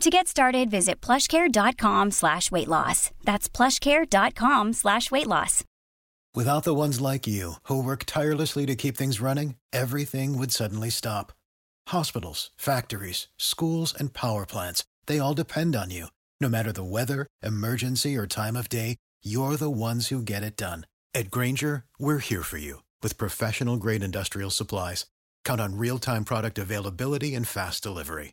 To get started, visit plushcare.com slash weight loss. That's plushcare.com slash weight loss. Without the ones like you, who work tirelessly to keep things running, everything would suddenly stop. Hospitals, factories, schools, and power plants, they all depend on you. No matter the weather, emergency, or time of day, you're the ones who get it done. At Granger, we're here for you with professional grade industrial supplies. Count on real time product availability and fast delivery.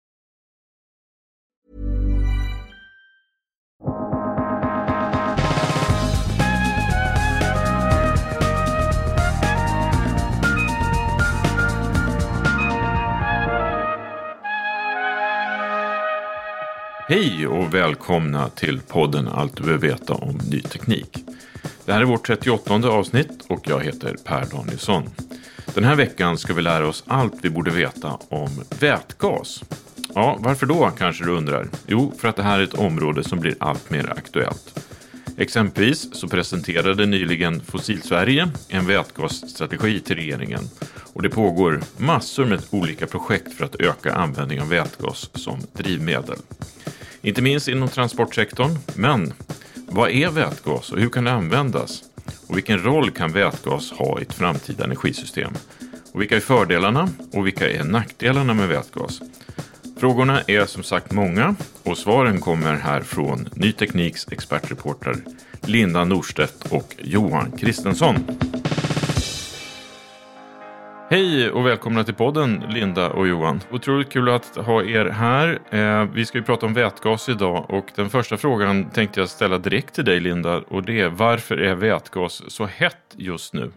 Hej och välkomna till podden Allt du behöver veta om ny teknik. Det här är vårt 38 avsnitt och jag heter Per Danielsson. Den här veckan ska vi lära oss allt vi borde veta om vätgas. Ja, varför då kanske du undrar? Jo, för att det här är ett område som blir allt mer aktuellt. Exempelvis så presenterade nyligen Fossilsverige en vätgasstrategi till regeringen och det pågår massor med olika projekt för att öka användningen av vätgas som drivmedel. Inte minst inom transportsektorn, men vad är vätgas och hur kan det användas? Och vilken roll kan vätgas ha i ett framtida energisystem? Och vilka är fördelarna och vilka är nackdelarna med vätgas? Frågorna är som sagt många och svaren kommer här från Ny Tekniks expertreporter Linda Norstedt och Johan Kristensson. Hej och välkomna till podden Linda och Johan. Otroligt kul att ha er här. Eh, vi ska ju prata om vätgas idag och den första frågan tänkte jag ställa direkt till dig Linda och det är varför är vätgas så hett just nu?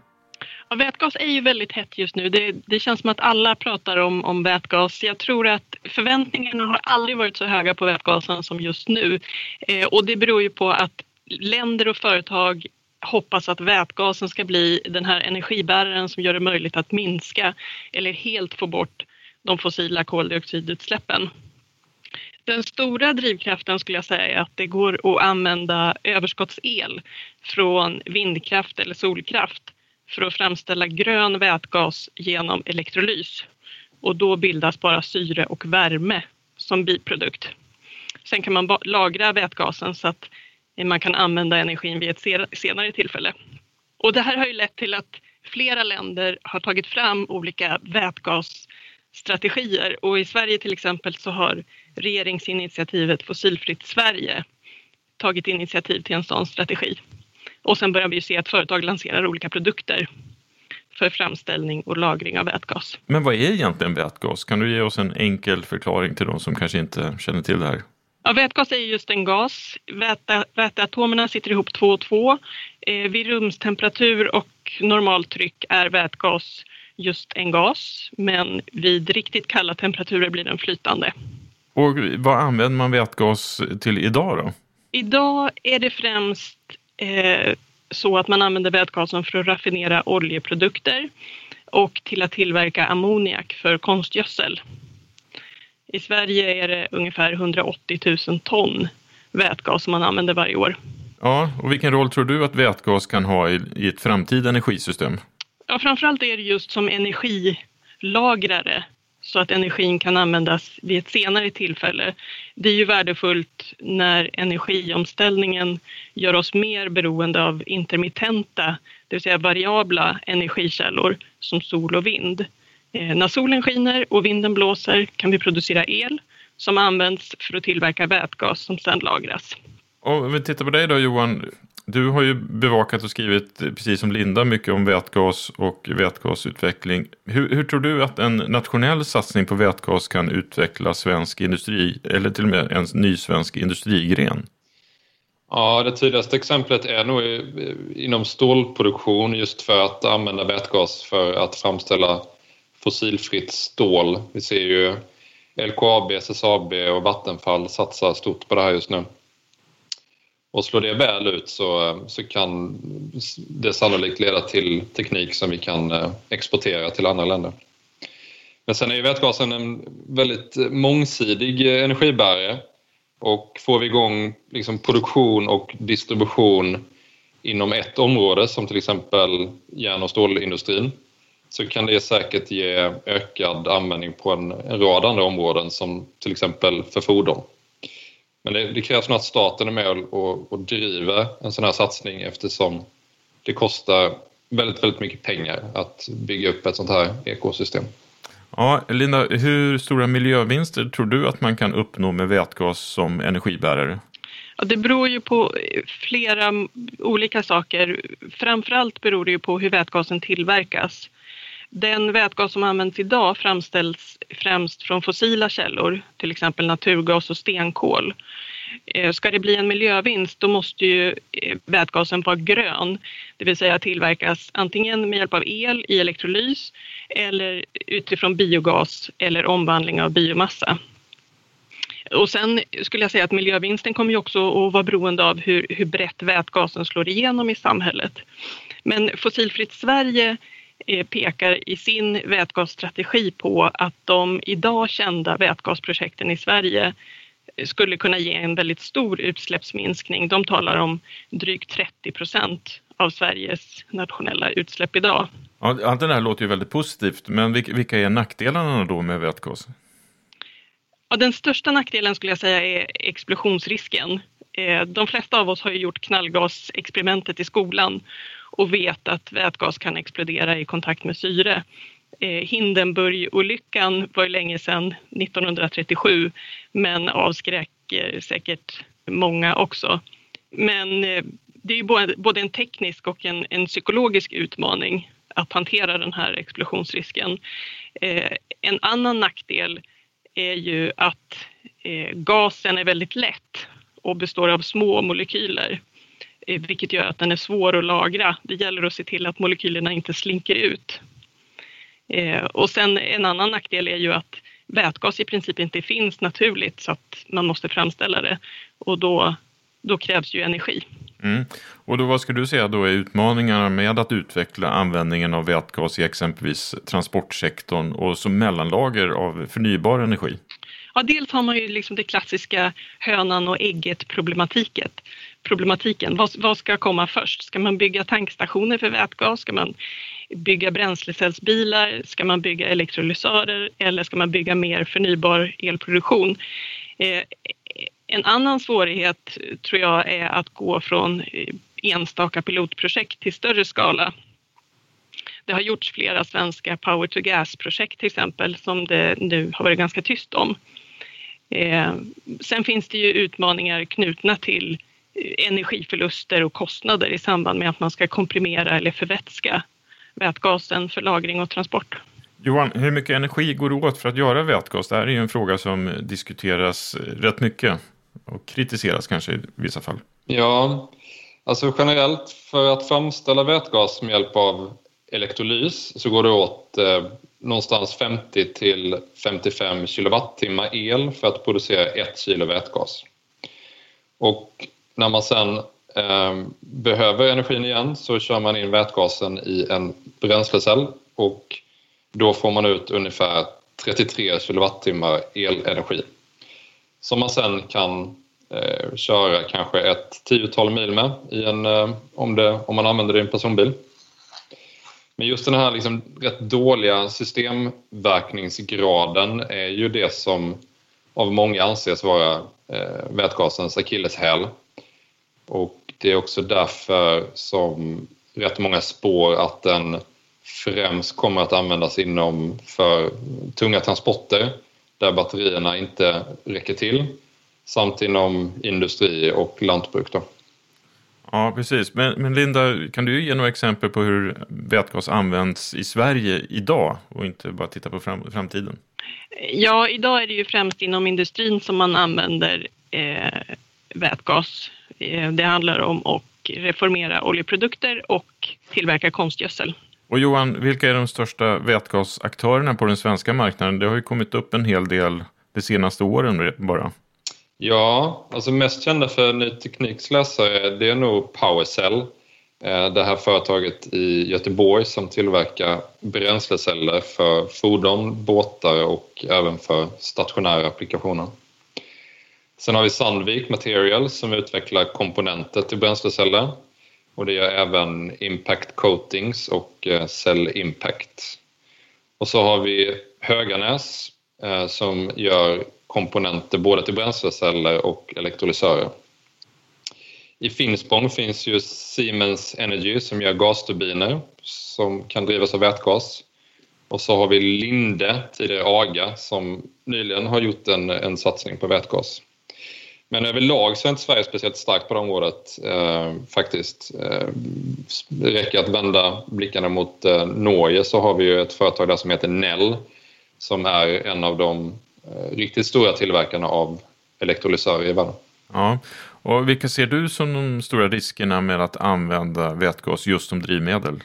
Ja, vätgas är ju väldigt hett just nu. Det, det känns som att alla pratar om, om vätgas. Jag tror att förväntningarna har aldrig varit så höga på vätgasen som just nu. Eh, och det beror ju på att länder och företag hoppas att vätgasen ska bli den här energibäraren som gör det möjligt att minska eller helt få bort de fossila koldioxidutsläppen. Den stora drivkraften skulle jag säga är att det går att använda överskottsel från vindkraft eller solkraft för att framställa grön vätgas genom elektrolys. Och då bildas bara syre och värme som biprodukt. Sen kan man lagra vätgasen så att man kan använda energin vid ett senare tillfälle. Och det här har ju lett till att flera länder har tagit fram olika vätgasstrategier och i Sverige till exempel så har regeringsinitiativet Fossilfritt Sverige tagit initiativ till en sån strategi. Och sen börjar vi se att företag lanserar olika produkter för framställning och lagring av vätgas. Men vad är egentligen vätgas? Kan du ge oss en enkel förklaring till de som kanske inte känner till det här? Ja, vätgas är just en gas. Väte, väteatomerna sitter ihop två och två. Eh, vid rumstemperatur och normaltryck är vätgas just en gas, men vid riktigt kalla temperaturer blir den flytande. Och vad använder man vätgas till idag då? Idag är det främst eh, så att man använder vätgasen för att raffinera oljeprodukter och till att tillverka ammoniak för konstgödsel. I Sverige är det ungefär 180 000 ton vätgas som man använder varje år. Ja, och vilken roll tror du att vätgas kan ha i, i ett framtida energisystem? Ja, framförallt är det just som energilagrare så att energin kan användas vid ett senare tillfälle. Det är ju värdefullt när energiomställningen gör oss mer beroende av intermittenta, det vill säga variabla energikällor som sol och vind. Eh, när solen skiner och vinden blåser kan vi producera el som används för att tillverka vätgas som sedan lagras. Om vi tittar på dig då Johan, du har ju bevakat och skrivit, precis som Linda, mycket om vätgas och vätgasutveckling. Hur, hur, tror du att en nationell satsning på vätgas kan utveckla svensk industri, eller till och med en ny svensk industrigren? Ja, det tydligaste exemplet är nog inom stålproduktion just för att använda vätgas för att framställa fossilfritt stål. Vi ser ju LKAB, SSAB och Vattenfall satsar stort på det här just nu. Och slår det väl ut så, så kan det sannolikt leda till teknik som vi kan eh, exportera till andra länder. Men sen är ju vätgasen en väldigt mångsidig energibärare och får vi igång liksom produktion och distribution inom ett område som till exempel järn och stålindustrin så kan det säkert ge ökad användning på en, en rad andra områden som till exempel för fordon. Men det, det krävs nog att staten är med och, och driver en sån här satsning eftersom det kostar väldigt, väldigt mycket pengar att bygga upp ett sånt här ekosystem. Ja, Linda, hur stora miljövinster tror du att man kan uppnå med vätgas som energibärare? Ja, det beror ju på flera olika saker. Framförallt beror det ju på hur vätgasen tillverkas. Den vätgas som används idag framställs främst från fossila källor, till exempel naturgas och stenkol. Eh, ska det bli en miljövinst då måste ju eh, vätgasen vara grön, det vill säga tillverkas antingen med hjälp av el i elektrolys eller utifrån biogas eller omvandling av biomassa. Och sen skulle jag säga att miljövinsten kommer ju också att vara beroende av hur, hur brett vätgasen slår igenom i samhället. Men Fossilfritt Sverige pekar i sin vätgasstrategi på att de idag kända vätgasprojekten i Sverige skulle kunna ge en väldigt stor utsläppsminskning. De talar om drygt 30 procent av Sveriges nationella utsläpp idag. Ja, allt det här låter ju väldigt positivt, men vilka är nackdelarna då med vätgas? Ja, den största nackdelen skulle jag säga är explosionsrisken. Eh, de flesta av oss har ju gjort knallgasexperimentet i skolan och vet att vätgas kan explodera i kontakt med syre. Eh, Hindenburgolyckan var ju länge sedan, 1937, men avskräcker säkert många också. Men eh, det är ju både en teknisk och en, en psykologisk utmaning att hantera den här explosionsrisken. Eh, en annan nackdel är ju att eh, gasen är väldigt lätt och består av små molekyler. Eh, vilket gör att den är svår att lagra. Det gäller att se till att molekylerna inte slinker ut. Eh, och sen en annan nackdel är ju att vätgas i princip inte finns naturligt så att man måste framställa det och då, då krävs ju energi. Mm. Och då vad skulle du säga då är utmaningarna med att utveckla användningen av vätgas i exempelvis transportsektorn och som mellanlager av förnybar energi? Ja, dels har man ju liksom det klassiska hönan och ägget problematiket. problematiken. Vad, vad ska komma först? Ska man bygga tankstationer för vätgas? Ska man bygga bränslecellsbilar? Ska man bygga elektrolysörer eller ska man bygga mer förnybar elproduktion? Eh, en annan svårighet tror jag är att gå från eh, enstaka pilotprojekt till större skala. Det har gjorts flera svenska power to gas-projekt till exempel som det nu har varit ganska tyst om. Eh, sen finns det ju utmaningar knutna till energiförluster och kostnader i samband med att man ska komprimera eller förvätska vätgasen för lagring och transport. Johan, hur mycket energi går det åt för att göra vätgas? Det här är ju en fråga som diskuteras rätt mycket och kritiseras kanske i vissa fall. Ja, alltså generellt för att framställa vätgas med hjälp av elektrolys så går det åt eh, någonstans 50 till 55 kilowattimmar el för att producera ett kilo vätgas. Och när man sen eh, behöver energin igen så kör man in vätgasen i en bränslecell och då får man ut ungefär 33 kilowattimmar elenergi som man sen kan eh, köra kanske ett tiotal mil med i en, eh, om, det, om man använder det i en personbil. Men just den här liksom rätt dåliga systemverkningsgraden är ju det som av många anses vara eh, vätgasens akilleshäl. Och det är också därför som rätt många spår att den främst kommer att användas inom för tunga transporter där batterierna inte räcker till samt inom industri och lantbruk. Då. Ja, precis. Men, men, Linda, kan du ge några exempel på hur vätgas används i Sverige idag och inte bara titta på fram, framtiden? Ja, idag är det ju främst inom industrin som man använder eh, vätgas. Eh, det handlar om att reformera oljeprodukter och tillverka konstgödsel. Och Johan, vilka är de största vätgasaktörerna på den svenska marknaden? Det har ju kommit upp en hel del de senaste åren bara. Ja, alltså mest kända för Ny Tekniks läsare det är nog Powercell. Eh, det här företaget i Göteborg som tillverkar bränsleceller för fordon, båtar och även för stationära applikationer. Sen har vi Sandvik Material som utvecklar komponenter till bränsleceller och det gör även Impact Coatings och eh, Cell Impact. Och så har vi Höganäs eh, som gör komponenter både till bränsleceller och elektrolysörer. I Finspång finns ju Siemens Energy som gör gasturbiner som kan drivas av vätgas. Och så har vi Linde, tidigare AGA, som nyligen har gjort en, en satsning på vätgas. Men överlag så är inte Sverige speciellt starkt på det området eh, faktiskt. Eh, det räcker att vända blickarna mot eh, Norge så har vi ju ett företag där som heter Nell som är en av de riktigt stora tillverkarna av elektrolysörer i världen. Ja, och vilka ser du som de stora riskerna med att använda vätgas just som drivmedel?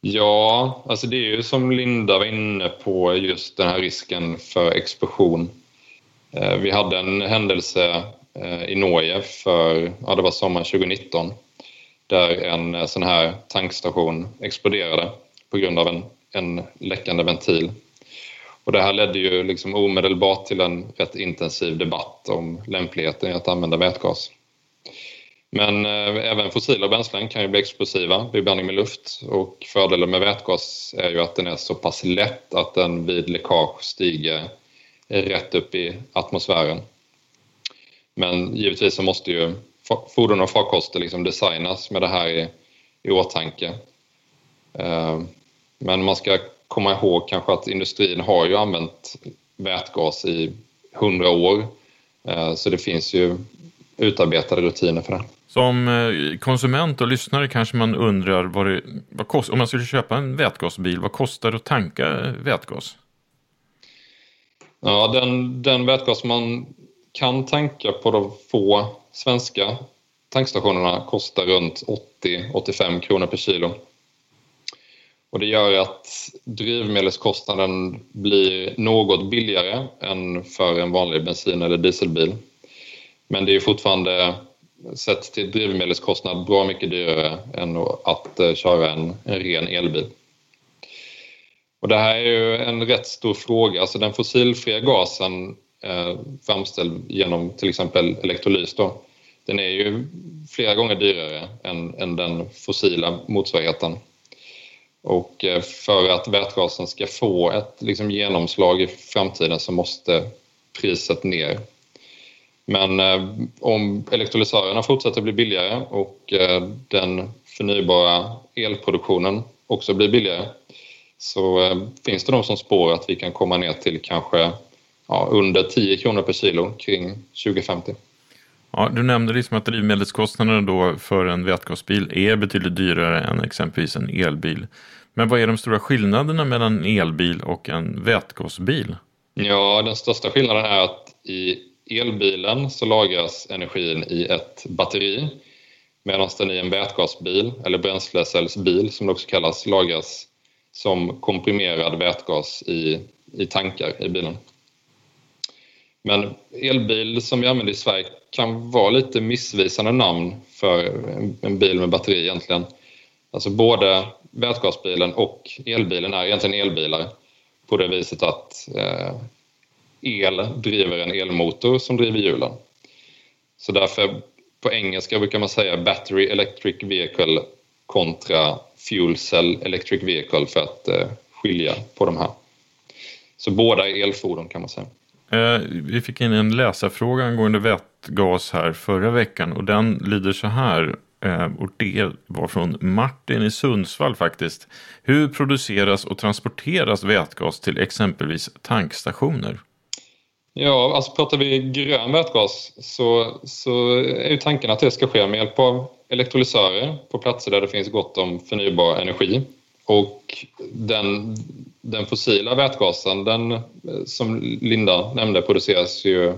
Ja, alltså det är ju som Linda var inne på just den här risken för explosion. Eh, vi hade en händelse eh, i Norge för, ja det var sommaren 2019, där en sån här tankstation exploderade på grund av en, en läckande ventil och det här ledde ju liksom omedelbart till en rätt intensiv debatt om lämpligheten i att använda vätgas. Men eh, även fossila bränslen kan ju bli explosiva vid blandning med luft och fördelen med vätgas är ju att den är så pass lätt att den vid läckage stiger rätt upp i atmosfären. Men givetvis så måste ju fordon och farkoster liksom designas med det här i, i åtanke. Eh, men man ska komma ihåg kanske att industrin har ju använt vätgas i hundra år. Eh, så det finns ju utarbetade rutiner för det. Som eh, konsument och lyssnare kanske man undrar vad det vad kost, om man skulle köpa en vätgasbil, vad kostar det att tanka vätgas? Ja, den, den vätgas man kan tanka på de få svenska tankstationerna kostar runt 80-85 kronor per kilo. Och det gör att drivmedelskostnaden blir något billigare än för en vanlig bensin eller dieselbil. Men det är fortfarande sett till drivmedelskostnad bra mycket dyrare än att eh, köra en, en ren elbil. Och det här är ju en rätt stor fråga. Alltså den fossilfria gasen eh, framställd genom till exempel elektrolys då, den är ju flera gånger dyrare än, än den fossila motsvarigheten. Och eh, för att vätgasen ska få ett liksom, genomslag i framtiden så måste priset ner. Men eh, om elektrolysörerna fortsätter bli billigare och eh, den förnybara elproduktionen också blir billigare så eh, finns det de som spår att vi kan komma ner till kanske ja, under 10 kronor per kilo kring 2050. Ja, du nämnde liksom att drivmedelskostnaderna då för en vätgasbil är betydligt dyrare än exempelvis en elbil. Men vad är de stora skillnaderna mellan en elbil och en vätgasbil? Ja, den största skillnaden är att i elbilen så lagras energin i ett batteri medan den i en vätgasbil, eller bränslecellsbil som det också kallas, lagras som komprimerad vätgas i, i tankar i bilen. Men elbil som vi använder i Sverige kan vara lite missvisande namn för en bil med batteri egentligen. Alltså både vätgasbilen och elbilen är egentligen elbilar på det viset att eh, el driver en elmotor som driver hjulen. Så därför på engelska brukar man säga battery electric vehicle kontra fuel cell electric vehicle för att eh, skilja på de här. Så båda är elfordon kan man säga. Eh, vi fick in en läsarfråga angående vätgas här förra veckan och den lyder så här. Eh, och det var från Martin i Sundsvall faktiskt. Hur produceras och transporteras vätgas till exempelvis tankstationer? Ja, alltså pratar vi grön vätgas så, så är ju tanken att det ska ske med hjälp av elektrolysörer på platser där det finns gott om förnybar energi. Och den, den fossila vätgasen, den eh, som Linda nämnde, produceras ju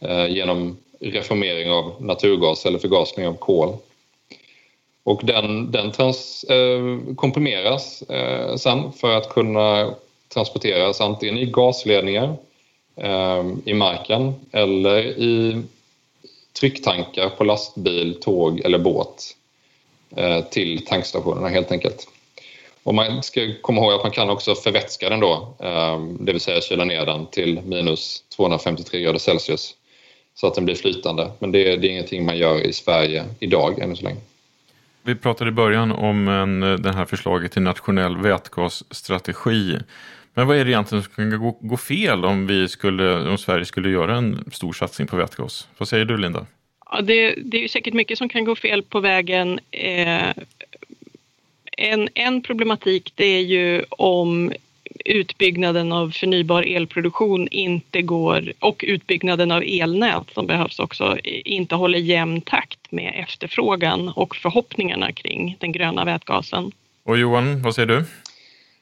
eh, genom reformering av naturgas eller förgasning av kol. Och den, den trans, eh, komprimeras eh, sen för att kunna transporteras antingen i gasledningar eh, i marken eller i trycktankar på lastbil, tåg eller båt eh, till tankstationerna helt enkelt. Och man ska komma ihåg att man kan också förvätska den då, eh, det vill säga kyla ner den till minus 253 grader Celsius så att den blir flytande. Men det, det är ingenting man gör i Sverige idag ännu så länge. Vi pratade i början om en, det här förslaget till nationell vätgasstrategi. Men vad är det egentligen som kan gå, gå fel om, vi skulle, om Sverige skulle göra en stor satsning på vätgas? Vad säger du Linda? Ja, det, det är säkert mycket som kan gå fel på vägen. Eh, en, en problematik det är ju om utbyggnaden av förnybar elproduktion inte går och utbyggnaden av elnät som behövs också inte håller jämn takt med efterfrågan och förhoppningarna kring den gröna vätgasen. Och Johan, vad säger du?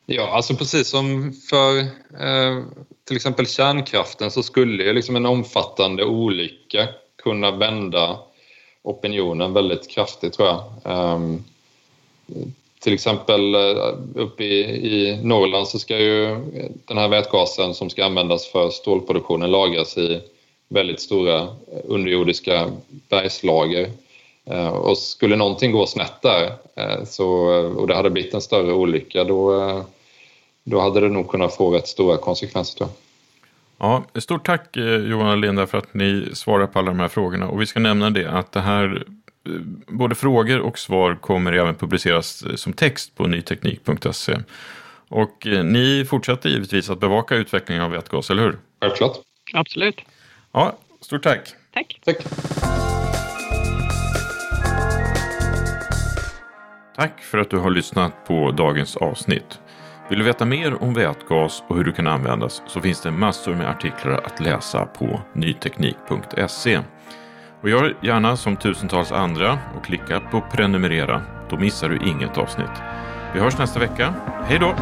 Ja, alltså precis som för eh, till exempel kärnkraften så skulle ju liksom en omfattande olycka kunna vända opinionen väldigt kraftigt tror jag. Um, till exempel eh, uppe i, i Norrland så ska ju den här vätgasen som ska användas för stålproduktionen lagras i väldigt stora eh, underjordiska bergslager. Eh, och skulle någonting gå snett där så, och det hade blivit en större olycka då, då hade det nog kunnat få rätt stora konsekvenser tror jag. Ja, stort tack Johan och Linda för att ni svarar på alla de här frågorna. Och vi ska nämna det att det här både frågor och svar kommer även publiceras eh, som text på nyteknik.se. Och eh, ni fortsätter givetvis att bevaka utvecklingen av vätgas, eller hur? Självklart. Absolut. Ja, stort tack. Tack. Tack. Tack för att du har lyssnat på dagens avsnitt. Vill du veta mer om vätgas och hur du kan användas så finns det massor med artiklar att läsa på nyteknik.se. Och gör gärna som tusentals andra och klicka på prenumerera. Då missar du inget avsnitt. Vi hörs nästa vecka. Hej då!